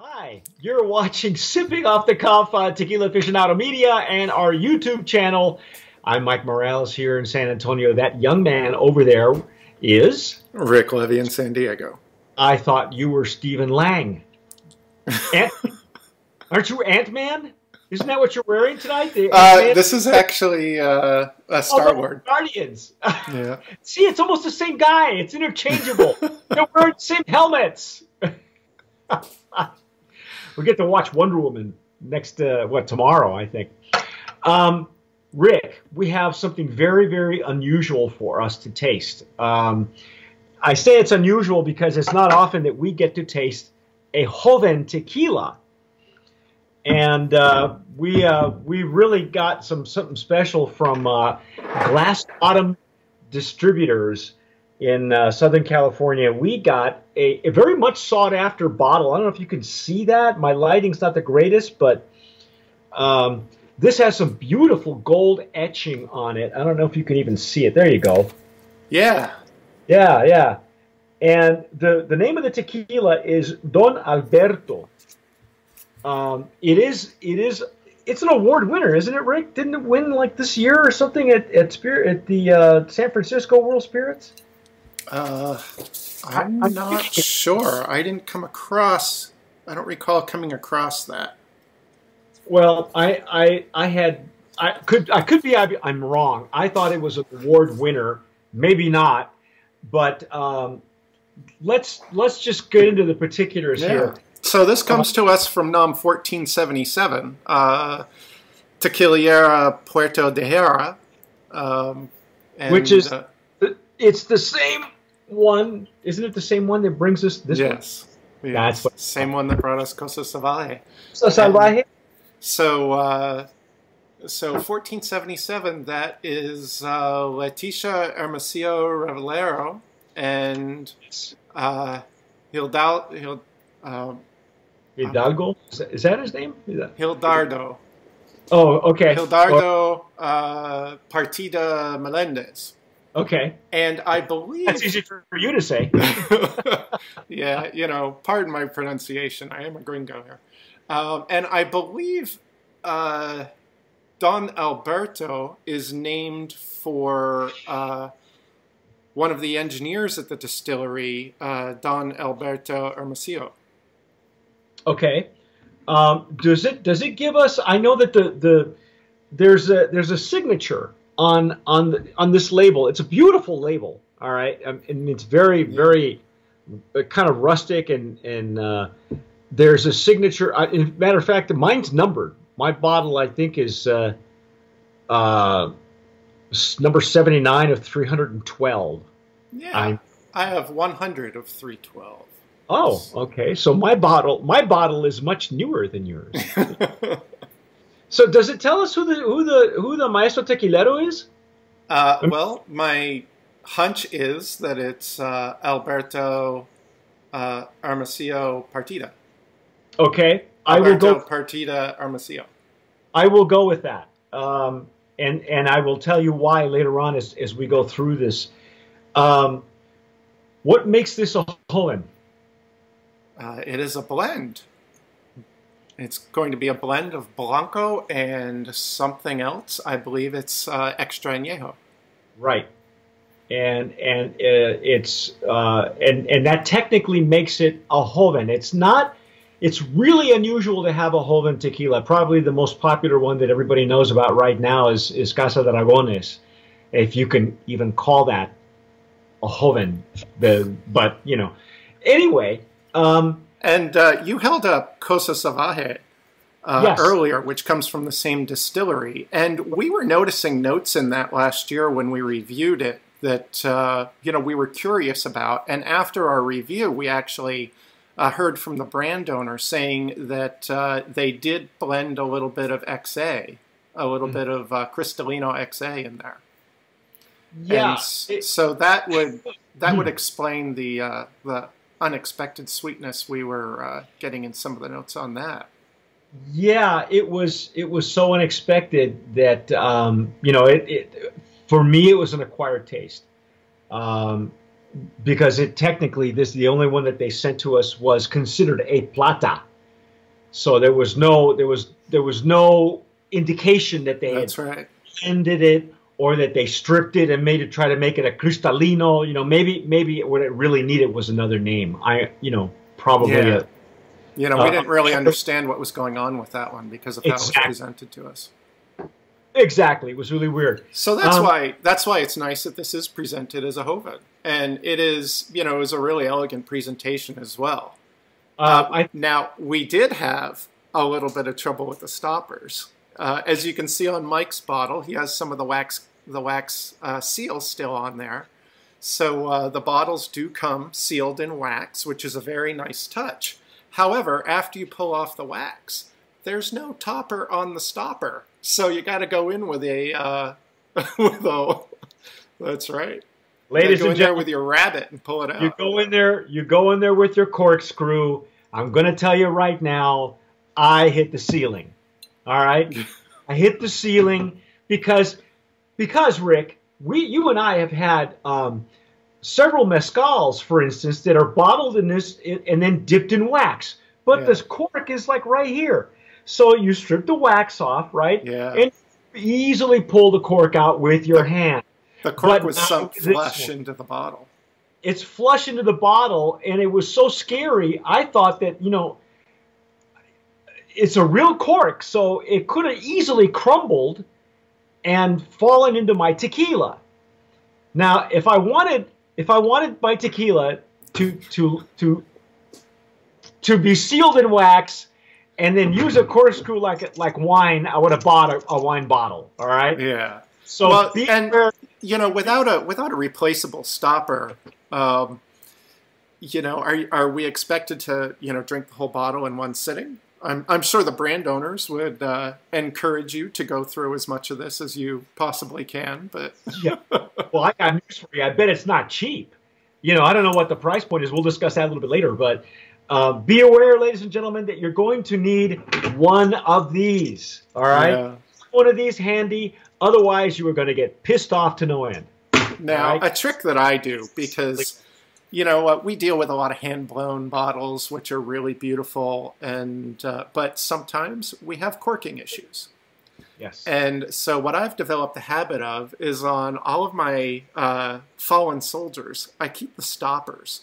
Hi, you're watching Sipping Off the Cuff on Tequila Aficionado Media and our YouTube channel. I'm Mike Morales here in San Antonio. That young man over there is Rick Levy in San Diego. I thought you were Stephen Lang. Ant- Aren't you Ant Man? Isn't that what you're wearing tonight? Uh, this is actually uh, a Oh, Star the Lord. Guardians. Yeah. See, it's almost the same guy. It's interchangeable. They're wearing the same helmets. We get to watch Wonder Woman next, uh, what, tomorrow, I think. Um, Rick, we have something very, very unusual for us to taste. Um, I say it's unusual because it's not often that we get to taste a Joven tequila. And uh, we uh, we really got some something special from uh, Glass Bottom Distributors in uh, Southern California. We got a, a very much sought after bottle. I don't know if you can see that. My lighting's not the greatest, but um, this has some beautiful gold etching on it. I don't know if you can even see it. There you go. Yeah. Yeah, yeah. And the, the name of the tequila is Don Alberto. Um, it is it is it's an award winner, isn't it, Rick? Didn't it win like this year or something at at, Spirit, at the uh, San Francisco World Spirits? Uh, I'm not sure. I didn't come across. I don't recall coming across that. Well, I I I had I could I could be I'm wrong. I thought it was an award winner, maybe not, but um, let's let's just get into the particulars here. So this comes to us from NOM 1477, uh, Tequilera Puerto de Hierro, um, and, Which is- uh, It's the same one, isn't it? The same one that brings us this yes, yes, That's what- same one that brought us Cosa Salvaje. So salvaje. So, uh, so 1477. That is uh, Leticia Hermosillo Revelero and uh, Hildal, Hild, uh, Hidalgo. Is that his name? Is that- Hildardo. Oh, okay. Hildardo uh, Partida Melendez. Okay, And I believe. that's easy for you to say. yeah, you know, pardon my pronunciation. I am a gringo here. Um, and I believe uh, Don Alberto is named for uh, one of the engineers at the distillery, uh, Don Alberto Hermosillo. Okay. Um, does it does it give us? I know that the the there's a there's a signature on on the, on this label. It's a beautiful label. All right, um, and it's very very uh, kind of rustic and and uh, there's a signature. I, in matter of fact, mine's numbered. My bottle, I think, is uh, uh, number seventy nine of three hundred and twelve. Yeah, I- I have 100 of 312. Oh, okay. So my bottle my bottle is much newer than yours. So does it tell us who the who the who the maestro tequilero is? Uh, well, my hunch is that it's uh, Alberto uh, Hermosillo Partida. Okay, I will go. Partida Hermosillo. I will go with that, um, and and I will tell you why later on as as we go through this. Um, what makes this a Joven? Uh, it is a blend. It's going to be a blend of Blanco and something else. I believe it's uh, Extra Añejo. Right, and and uh, it's uh, and and that technically makes it a Joven. It's not. It's really unusual to have a Joven tequila. Probably the most popular one that everybody knows about right now is is Casa Dragones, if you can even call that a Joven. The but you know, anyway. Um, And uh, you held up Cosa Salvaje uh, Yes. earlier, which comes from the same distillery. And we were noticing notes in that last year when we reviewed it that, uh, you know, we were curious about. And after our review, we actually uh, heard from the brand owner saying that uh, they did blend a little bit of XA, a little bit of uh, Cristalino XA in there. yeah, it- so that would that would explain the uh, the unexpected sweetness we were uh, getting in some of the notes on that. Yeah, it was it was so unexpected that um, you know it, it for me it was an acquired taste um, because it technically this the only one that they sent to us was considered a plata, So there was no there was there was no indication that they That's had right. ended it or that they stripped it and made it try to make it a cristalino. You know, maybe maybe what it really needed was another name. I you know probably Yeah. a, You know, we Uh, didn't really understand what was going on with that one because of how it was presented to us. exactly. It was really weird. So that's Um, why that's why it's nice that this is presented as a Joven, and it is you know is a really elegant presentation as well. Uh, I Now we did have a little bit of trouble with the stoppers, uh, as you can see on Mike's bottle. He has some of the wax the wax uh, seal still on there, so uh, the bottles do come sealed in wax, which is a very nice touch. However, after you pull off the wax, there's no topper on the stopper, so you got to go in with a uh, with a. That's right. ladies go and in there gentlemen, with your rabbit and pull it out. you go in there. You go in there with your corkscrew. I'm going to tell you right now. I hit the ceiling. All right, I hit the ceiling because because Rick, we you and I have had um, several mezcals, for instance, that are bottled in this and then dipped in wax. But Yeah. this cork is like right here. So you strip the wax off, right? Yeah. And easily pull the cork out with your hand. the cork but was sunk flush into the bottle. It's flush into the bottle, and it was so scary. I thought that you know, it's a real cork, so it could have easily crumbled and fallen into my tequila. Now, if I wanted, if I wanted my tequila to to to to be sealed in wax and then use a corkscrew like like wine, I would have bought a, a wine bottle. All right. Yeah. So Well, and- You know, without a without a replaceable stopper, um, you know, are are we expected to you know drink the whole bottle in one sitting? I'm I'm sure the brand owners would uh, encourage you to go through as much of this as you possibly can, but yeah. Well, I got news for you. I bet it's not cheap. You know, I don't know what the price point is. We'll discuss that a little bit later. But uh, be aware, ladies and gentlemen, that you're going to need one of these. All right, Yeah. one of these handy. Otherwise, you are going to get pissed off to no end. Now, Right. a trick that I do because you know uh, we deal with a lot of hand blown bottles, which are really beautiful, and uh, but sometimes we have corking issues. Yes. And so, what I've developed the habit of is on all of my uh, fallen soldiers, I keep the stoppers.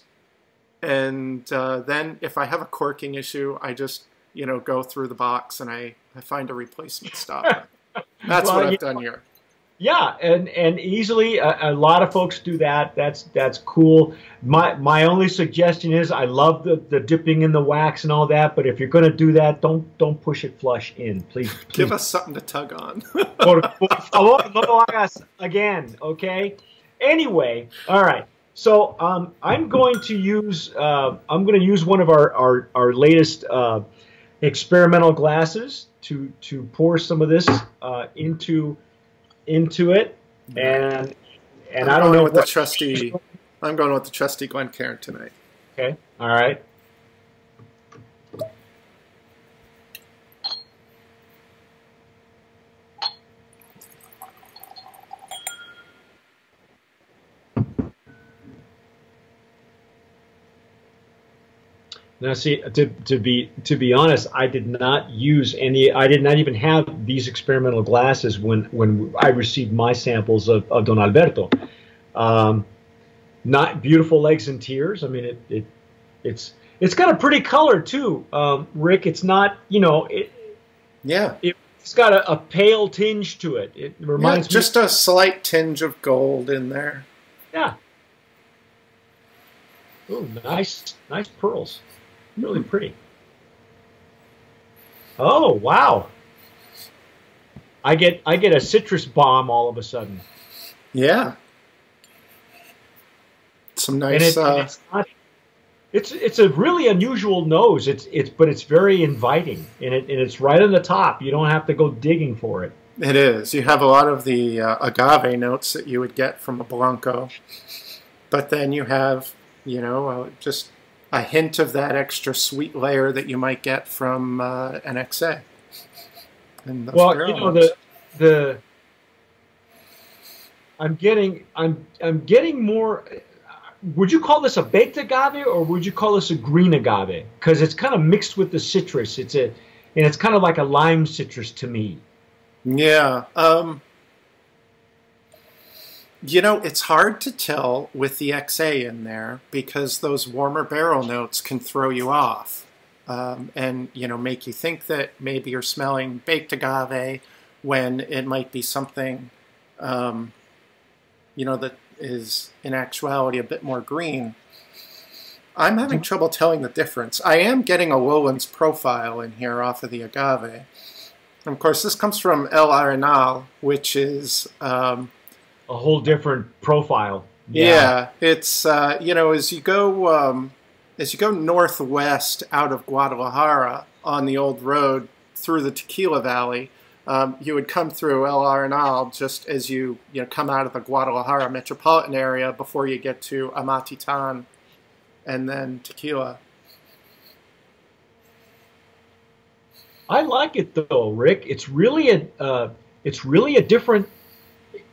And uh, then, if I have a corking issue, I just you know go through the box and I, I find a replacement stopper. That's Well, what I've done here. Yeah, and and easily a, a lot of folks do that. That's that's cool. My my only suggestion is I love the, the dipping in the wax and all that, but if you're going to do that, don't don't push it flush in, please. please. Give us something to tug on. Por, por favor, no hagas again, okay? Anyway, all right. So um, I'm going to use uh, I'm going to use one of our our, our latest uh, experimental glasses to to pour some of this uh, into into it, and and I I'm don't know what. the trustee. I'm going with the trustee Glenn Glencairn tonight. Okay, all right. Now, see, to, to be to be honest, I did not use any. I did not even have these experimental glasses when when I received my samples of, of Don Alberto. Um, not beautiful legs and tears. I mean, it, it it's it's got a pretty color too, um, Rick. It's not you know it, Yeah, it's got a, a pale tinge to it. It yeah reminds me. just a slight tinge of gold in there. Yeah. Ooh, nice, nice pearls. Really pretty. Oh wow! I get I get a citrus bomb all of a sudden, Yeah, some and, nice. it, and uh, it's not. It's it's a really unusual nose. It's it's but it's very inviting, and it and it's right on the top. You don't have to go digging for it. It is. You have a lot of the uh, agave notes that you would get from a Blanco, but then you have, you know, uh, just a hint of that extra sweet layer that you might get from uh, an XA. And well, you know the the I'm getting I'm I'm getting more would you call this a baked agave or would you call this a green agave? Because it's kind of mixed with the citrus. It's a and it's kind of like a lime citrus to me. Yeah. Um, you know, it's hard to tell with the XA in there because those warmer barrel notes can throw you off um, and, you know, make you think that maybe you're smelling baked agave when it might be something, um, you know, that is in actuality a bit more green. I'm having trouble telling the difference. I am getting a Lowlands profile in here off of the agave. And of course, this comes from El Arenal, which is um, a whole different profile. Yeah, yeah it's uh, you know as you go um, as you go northwest out of Guadalajara on the old road through the Tequila Valley, um, you would come through El Arenal just as you you know come out of the Guadalajara metropolitan area before you get to Amatitan and then Tequila. I like it though, Rick. It's really a uh, it's really a different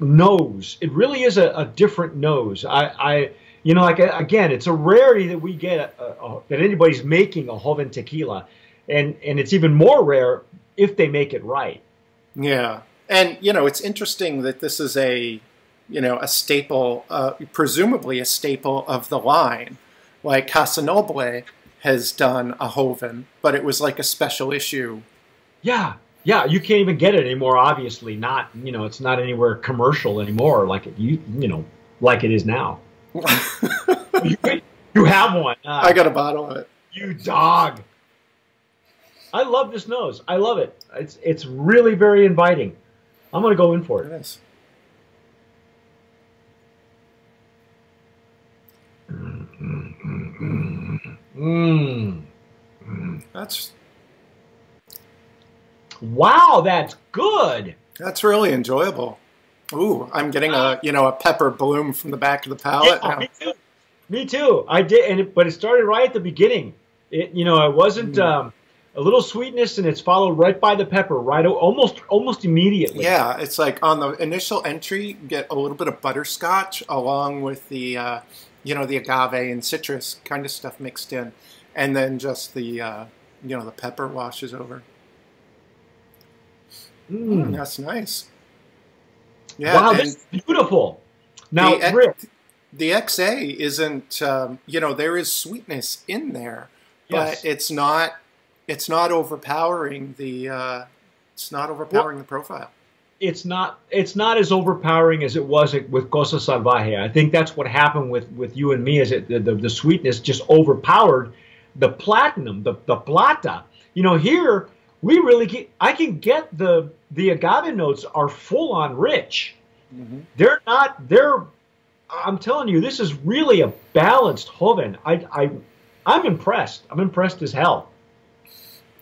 nose. It really is a, a different nose. I, I, you know, like again, it's a rarity that we get a, a, that anybody's making a Joven tequila, and and it's even more rare if they make it right. Yeah, and you know, it's interesting that this is a, you know, a staple, uh, presumably a staple of the line. Like Casanoble has done a Joven, but it was like a special issue. Yeah, yeah, you can't even get it anymore. Obviously, not you know, it's not anywhere commercial anymore. Like it, you you know, like it is now. you, you, have one. Uh, I got a bottle of it. You dog. I love this nose. I love it. It's it's really very inviting. I'm gonna go in for it. Is. Mm. That's wow, that's good. That's really enjoyable. Ooh, I'm getting a you know a pepper bloom from the back of the palate. Yeah, me too. Me too. I did, and it, but it started right at the beginning. It you know it wasn't mm. um, a little sweetness, and it's followed right by the pepper, right almost almost immediately. Yeah, it's like on the initial entry, get a little bit of butterscotch along with the uh, you know the agave and citrus kind of stuff mixed in, and then just the uh, you know the pepper washes over. Mm. Mm, that's nice. Yeah, wow, that's beautiful. Now, the, Rick, the XA isn't. Um, you know, there is sweetness in there, yes. but it's not. It's not overpowering the. Uh, it's not overpowering well, the profile. It's not. It's not as overpowering as it was with Cosa Salvaje. I think that's what happened with with you and me. Is it the, the, the sweetness just overpowered the platinum, the the plata. You know, here we really get, I can get the the agave notes are full on rich. Mm-hmm. They're not they're I'm telling you this is really a balanced Joven. I I I'm impressed. I'm impressed as hell.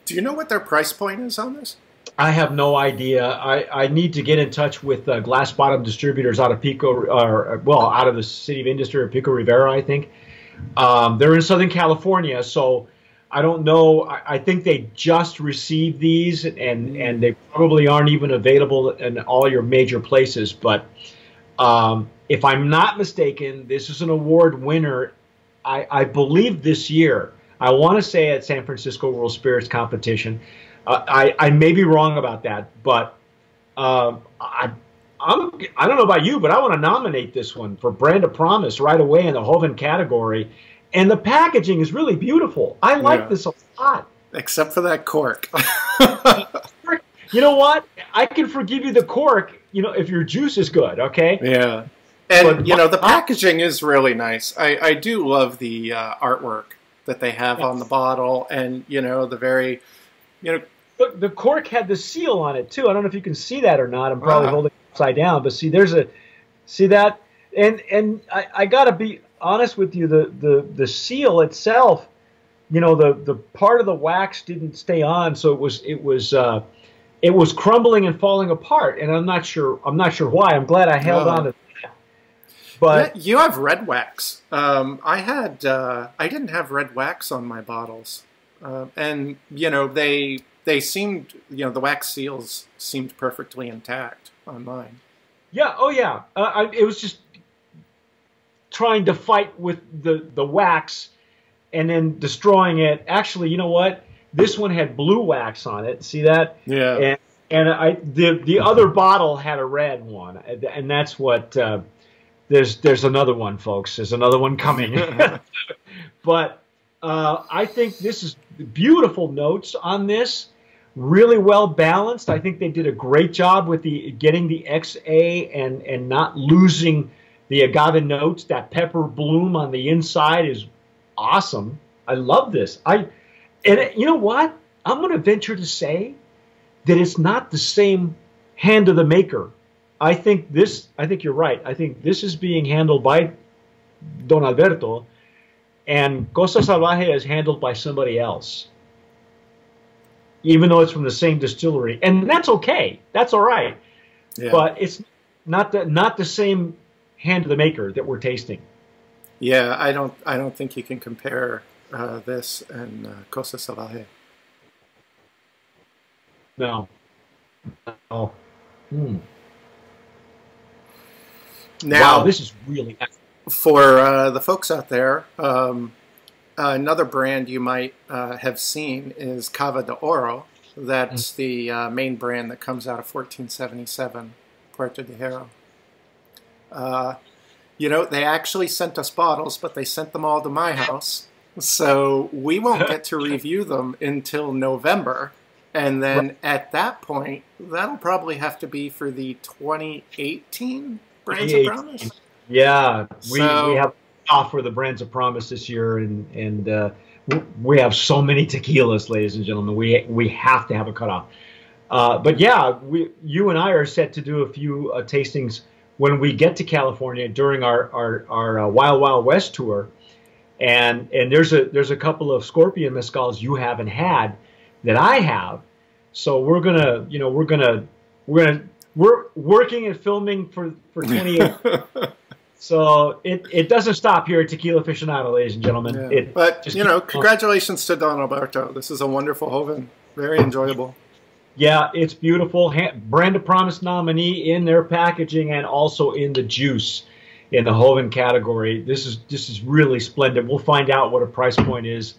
Do you know what their price point is on this? I have no idea. I, I need to get in touch with uh, Glass Bottom Distributors out of Pico, or well, out of the city of Industry or Pico Rivera, I think. Um, they're in Southern California, so I don't know. I, I, think they just received these, and mm. and they probably aren't even available in all your major places. But um, if I'm not mistaken, this is an award winner. I, I believe this year. I want to say at San Francisco World Spirits Competition. Uh, I I may be wrong about that, but um, I. I'm, I don't know about you, but I want to nominate this one for Brand of Promise right away in the Joven category and the packaging is really beautiful. I like yeah. this a lot. Except for that cork. you know what? I can forgive you the cork, you know, if your juice is good, okay? Yeah. And, but, you know, the packaging is really nice. I, I do love the uh, artwork that they have yes. on the bottle and, you know, the very, you know. Look, the cork had the seal on it, too. I don't know if you can see that or not. I'm probably uh holding it upside down. But see, there's a, see that? And, and I, I got to be, honest with you, the, the, the seal itself, you know, the, the part of the wax didn't stay on, so it was it was uh, it was crumbling and falling apart. And I'm not sure I'm not sure why. I'm glad I held on to that. But yeah, you have red wax. Um, I had uh, I didn't have red wax on my bottles, uh, and you know they they seemed you know the wax seals seemed perfectly intact on mine. Yeah. Oh yeah. Uh, I, it was just trying to fight with the the wax and then destroying it. Actually, you know what? This one had blue wax on it. See that? Yeah. And, and I the the other bottle had a red one, and that's what. Uh, there's there's another one, folks. There's another one coming. but uh, I think this is beautiful notes on this. Really well balanced. I think they did a great job with the getting the XA and and not losing the agave notes. That pepper bloom on the inside is awesome. I love this. I and you know what? I'm going to venture to say that it's not the same hand of the maker. I think this. I think you're right. I think this is being handled by Don Alberto, and Costa Salvaje is handled by somebody else. Even though it's from the same distillery, and that's okay. That's all right. Yeah. But it's not the not the same hand of the maker that we're tasting. Yeah, I don't. I don't think you can compare uh, this and uh, Costa Salvaje. No. Oh. Hmm. Now, wow, this is really for uh, the folks out there. Um, another brand you might uh, have seen is Cava de Oro. That's mm. the uh, main brand that comes out of 1477 Puerto de Hierro. Uh, you know, they actually sent us bottles, but they sent them all to my house. So we won't get to review them until November. And then at that point, that'll probably have to be for the 2018 Brands of Promise. Yeah, we, so, we have off for the Brands of Promise this year, and and uh, we have so many tequilas, ladies and gentlemen. We we have to have a cutoff. Uh, but yeah, we you and I are set to do a few uh, tastings when we get to California during our our, our uh, Wild Wild West tour, and and there's a there's a couple of Scorpion mezcals you haven't had that I have, so we're gonna you know we're gonna we're gonna we're working and filming for for 28. so it, it doesn't stop here at Tequila Aficionado, ladies and gentlemen. Yeah. It but you know, congratulations to Don Alberto. This is a wonderful joven, very enjoyable. Yeah, it's beautiful. Brand of Promise nominee in their packaging and also in the juice in the Joven category. This is this is really splendid. We'll find out what a price point is.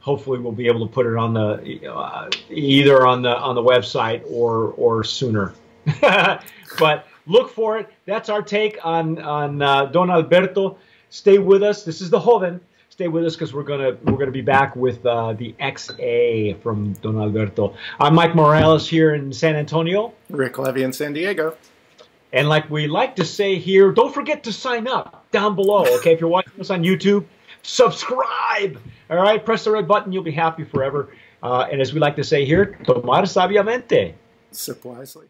Hopefully, we'll be able to put it on the uh, either on the on the website or or sooner. but look for it. That's our take on on uh, Don Alberto. Stay with us. This is the Joven. Stay with us because we're gonna we're gonna be back with uh, the XA from Don Alberto. I'm Mike Morales here in San Antonio. Rick Levy in San Diego. And like we like to say here, don't forget to sign up down below. Okay, if you're watching us on YouTube, subscribe. All right, press the red button. You'll be happy forever. Uh, and as we like to say here, tomar sabiamente. Sip wisely.